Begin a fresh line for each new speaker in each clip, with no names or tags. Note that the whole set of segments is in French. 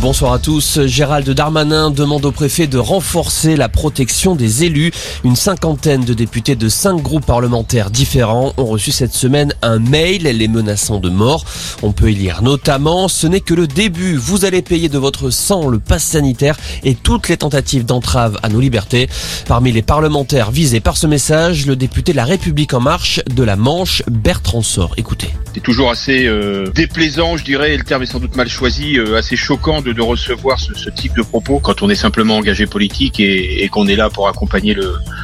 Bonsoir à tous. Gérald Darmanin demande au préfet de renforcer la protection des élus. Une cinquantaine de députés de cinq groupes parlementaires différents ont reçu cette semaine un mail les menaçant de mort. On peut y lire notamment ce n'est que le début. Vous allez payer de votre sang le pass sanitaire et toutes les tentatives d'entrave à nos libertés. Parmi les parlementaires visés par ce message, le député de La République en marche de la Manche, Bertrand Sort. Écoutez.
C'est toujours assez euh, déplaisant, je dirais, le terme est sans doute mal choisi, euh, assez choquant de recevoir ce, type de propos quand on est simplement engagé politique et, qu'on est là pour accompagner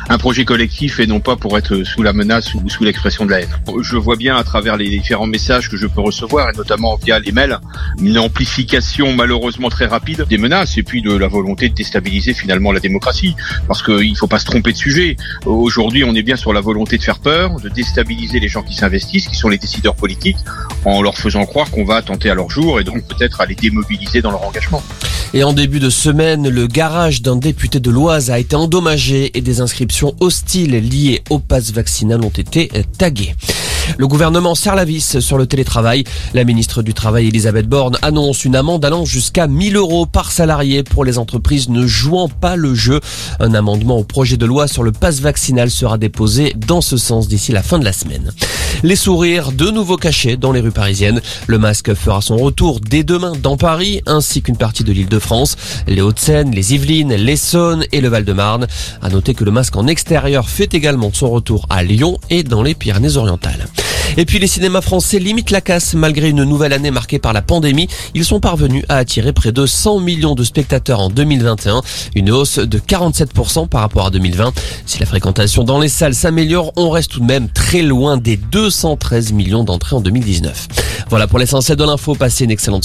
un projet collectif et non pas pour être sous la menace ou sous l'expression de la haine. Je vois bien à travers les différents messages que je peux recevoir, et notamment via les mails, une amplification malheureusement très rapide des menaces et puis de la volonté de déstabiliser finalement la démocratie. Parce qu'il ne faut pas se tromper de sujet. Aujourd'hui, on est bien sur la volonté de faire peur, de déstabiliser les gens qui s'investissent, qui sont les décideurs politiques en leur faisant croire qu'on va attenter à leur jour et donc peut-être à les démobiliser dans leur engagement.
Et en début de semaine, le garage d'un député de l'Oise a été endommagé et des inscriptions hostiles liées au pass vaccinal ont été taguées. Le gouvernement serre la vis sur le télétravail. La ministre du Travail, Elisabeth Borne, annonce une amende allant jusqu'à 1000 euros par salarié pour les entreprises ne jouant pas le jeu. Un amendement au projet de loi sur le pass vaccinal sera déposé dans ce sens d'ici la fin de la semaine. Les sourires de nouveau cachés dans les rues parisiennes. Le masque fera son retour dès demain dans Paris ainsi qu'une partie de l'île de France, les Hauts-de-Seine, les Yvelines, l'Essonne et le Val-de-Marne. À noter que le masque en extérieur fait également son retour à Lyon et dans les Pyrénées-Orientales. Et puis les cinémas français limitent la casse malgré une nouvelle année marquée par la pandémie. Ils sont parvenus à attirer près de 100 millions de spectateurs en 2021, une hausse de 47% par rapport à 2020. Si la fréquentation dans les salles s'améliore, on reste tout de même très loin des 213 millions d'entrées en 2019. Voilà pour l'essentiel de l'info. Passez une excellente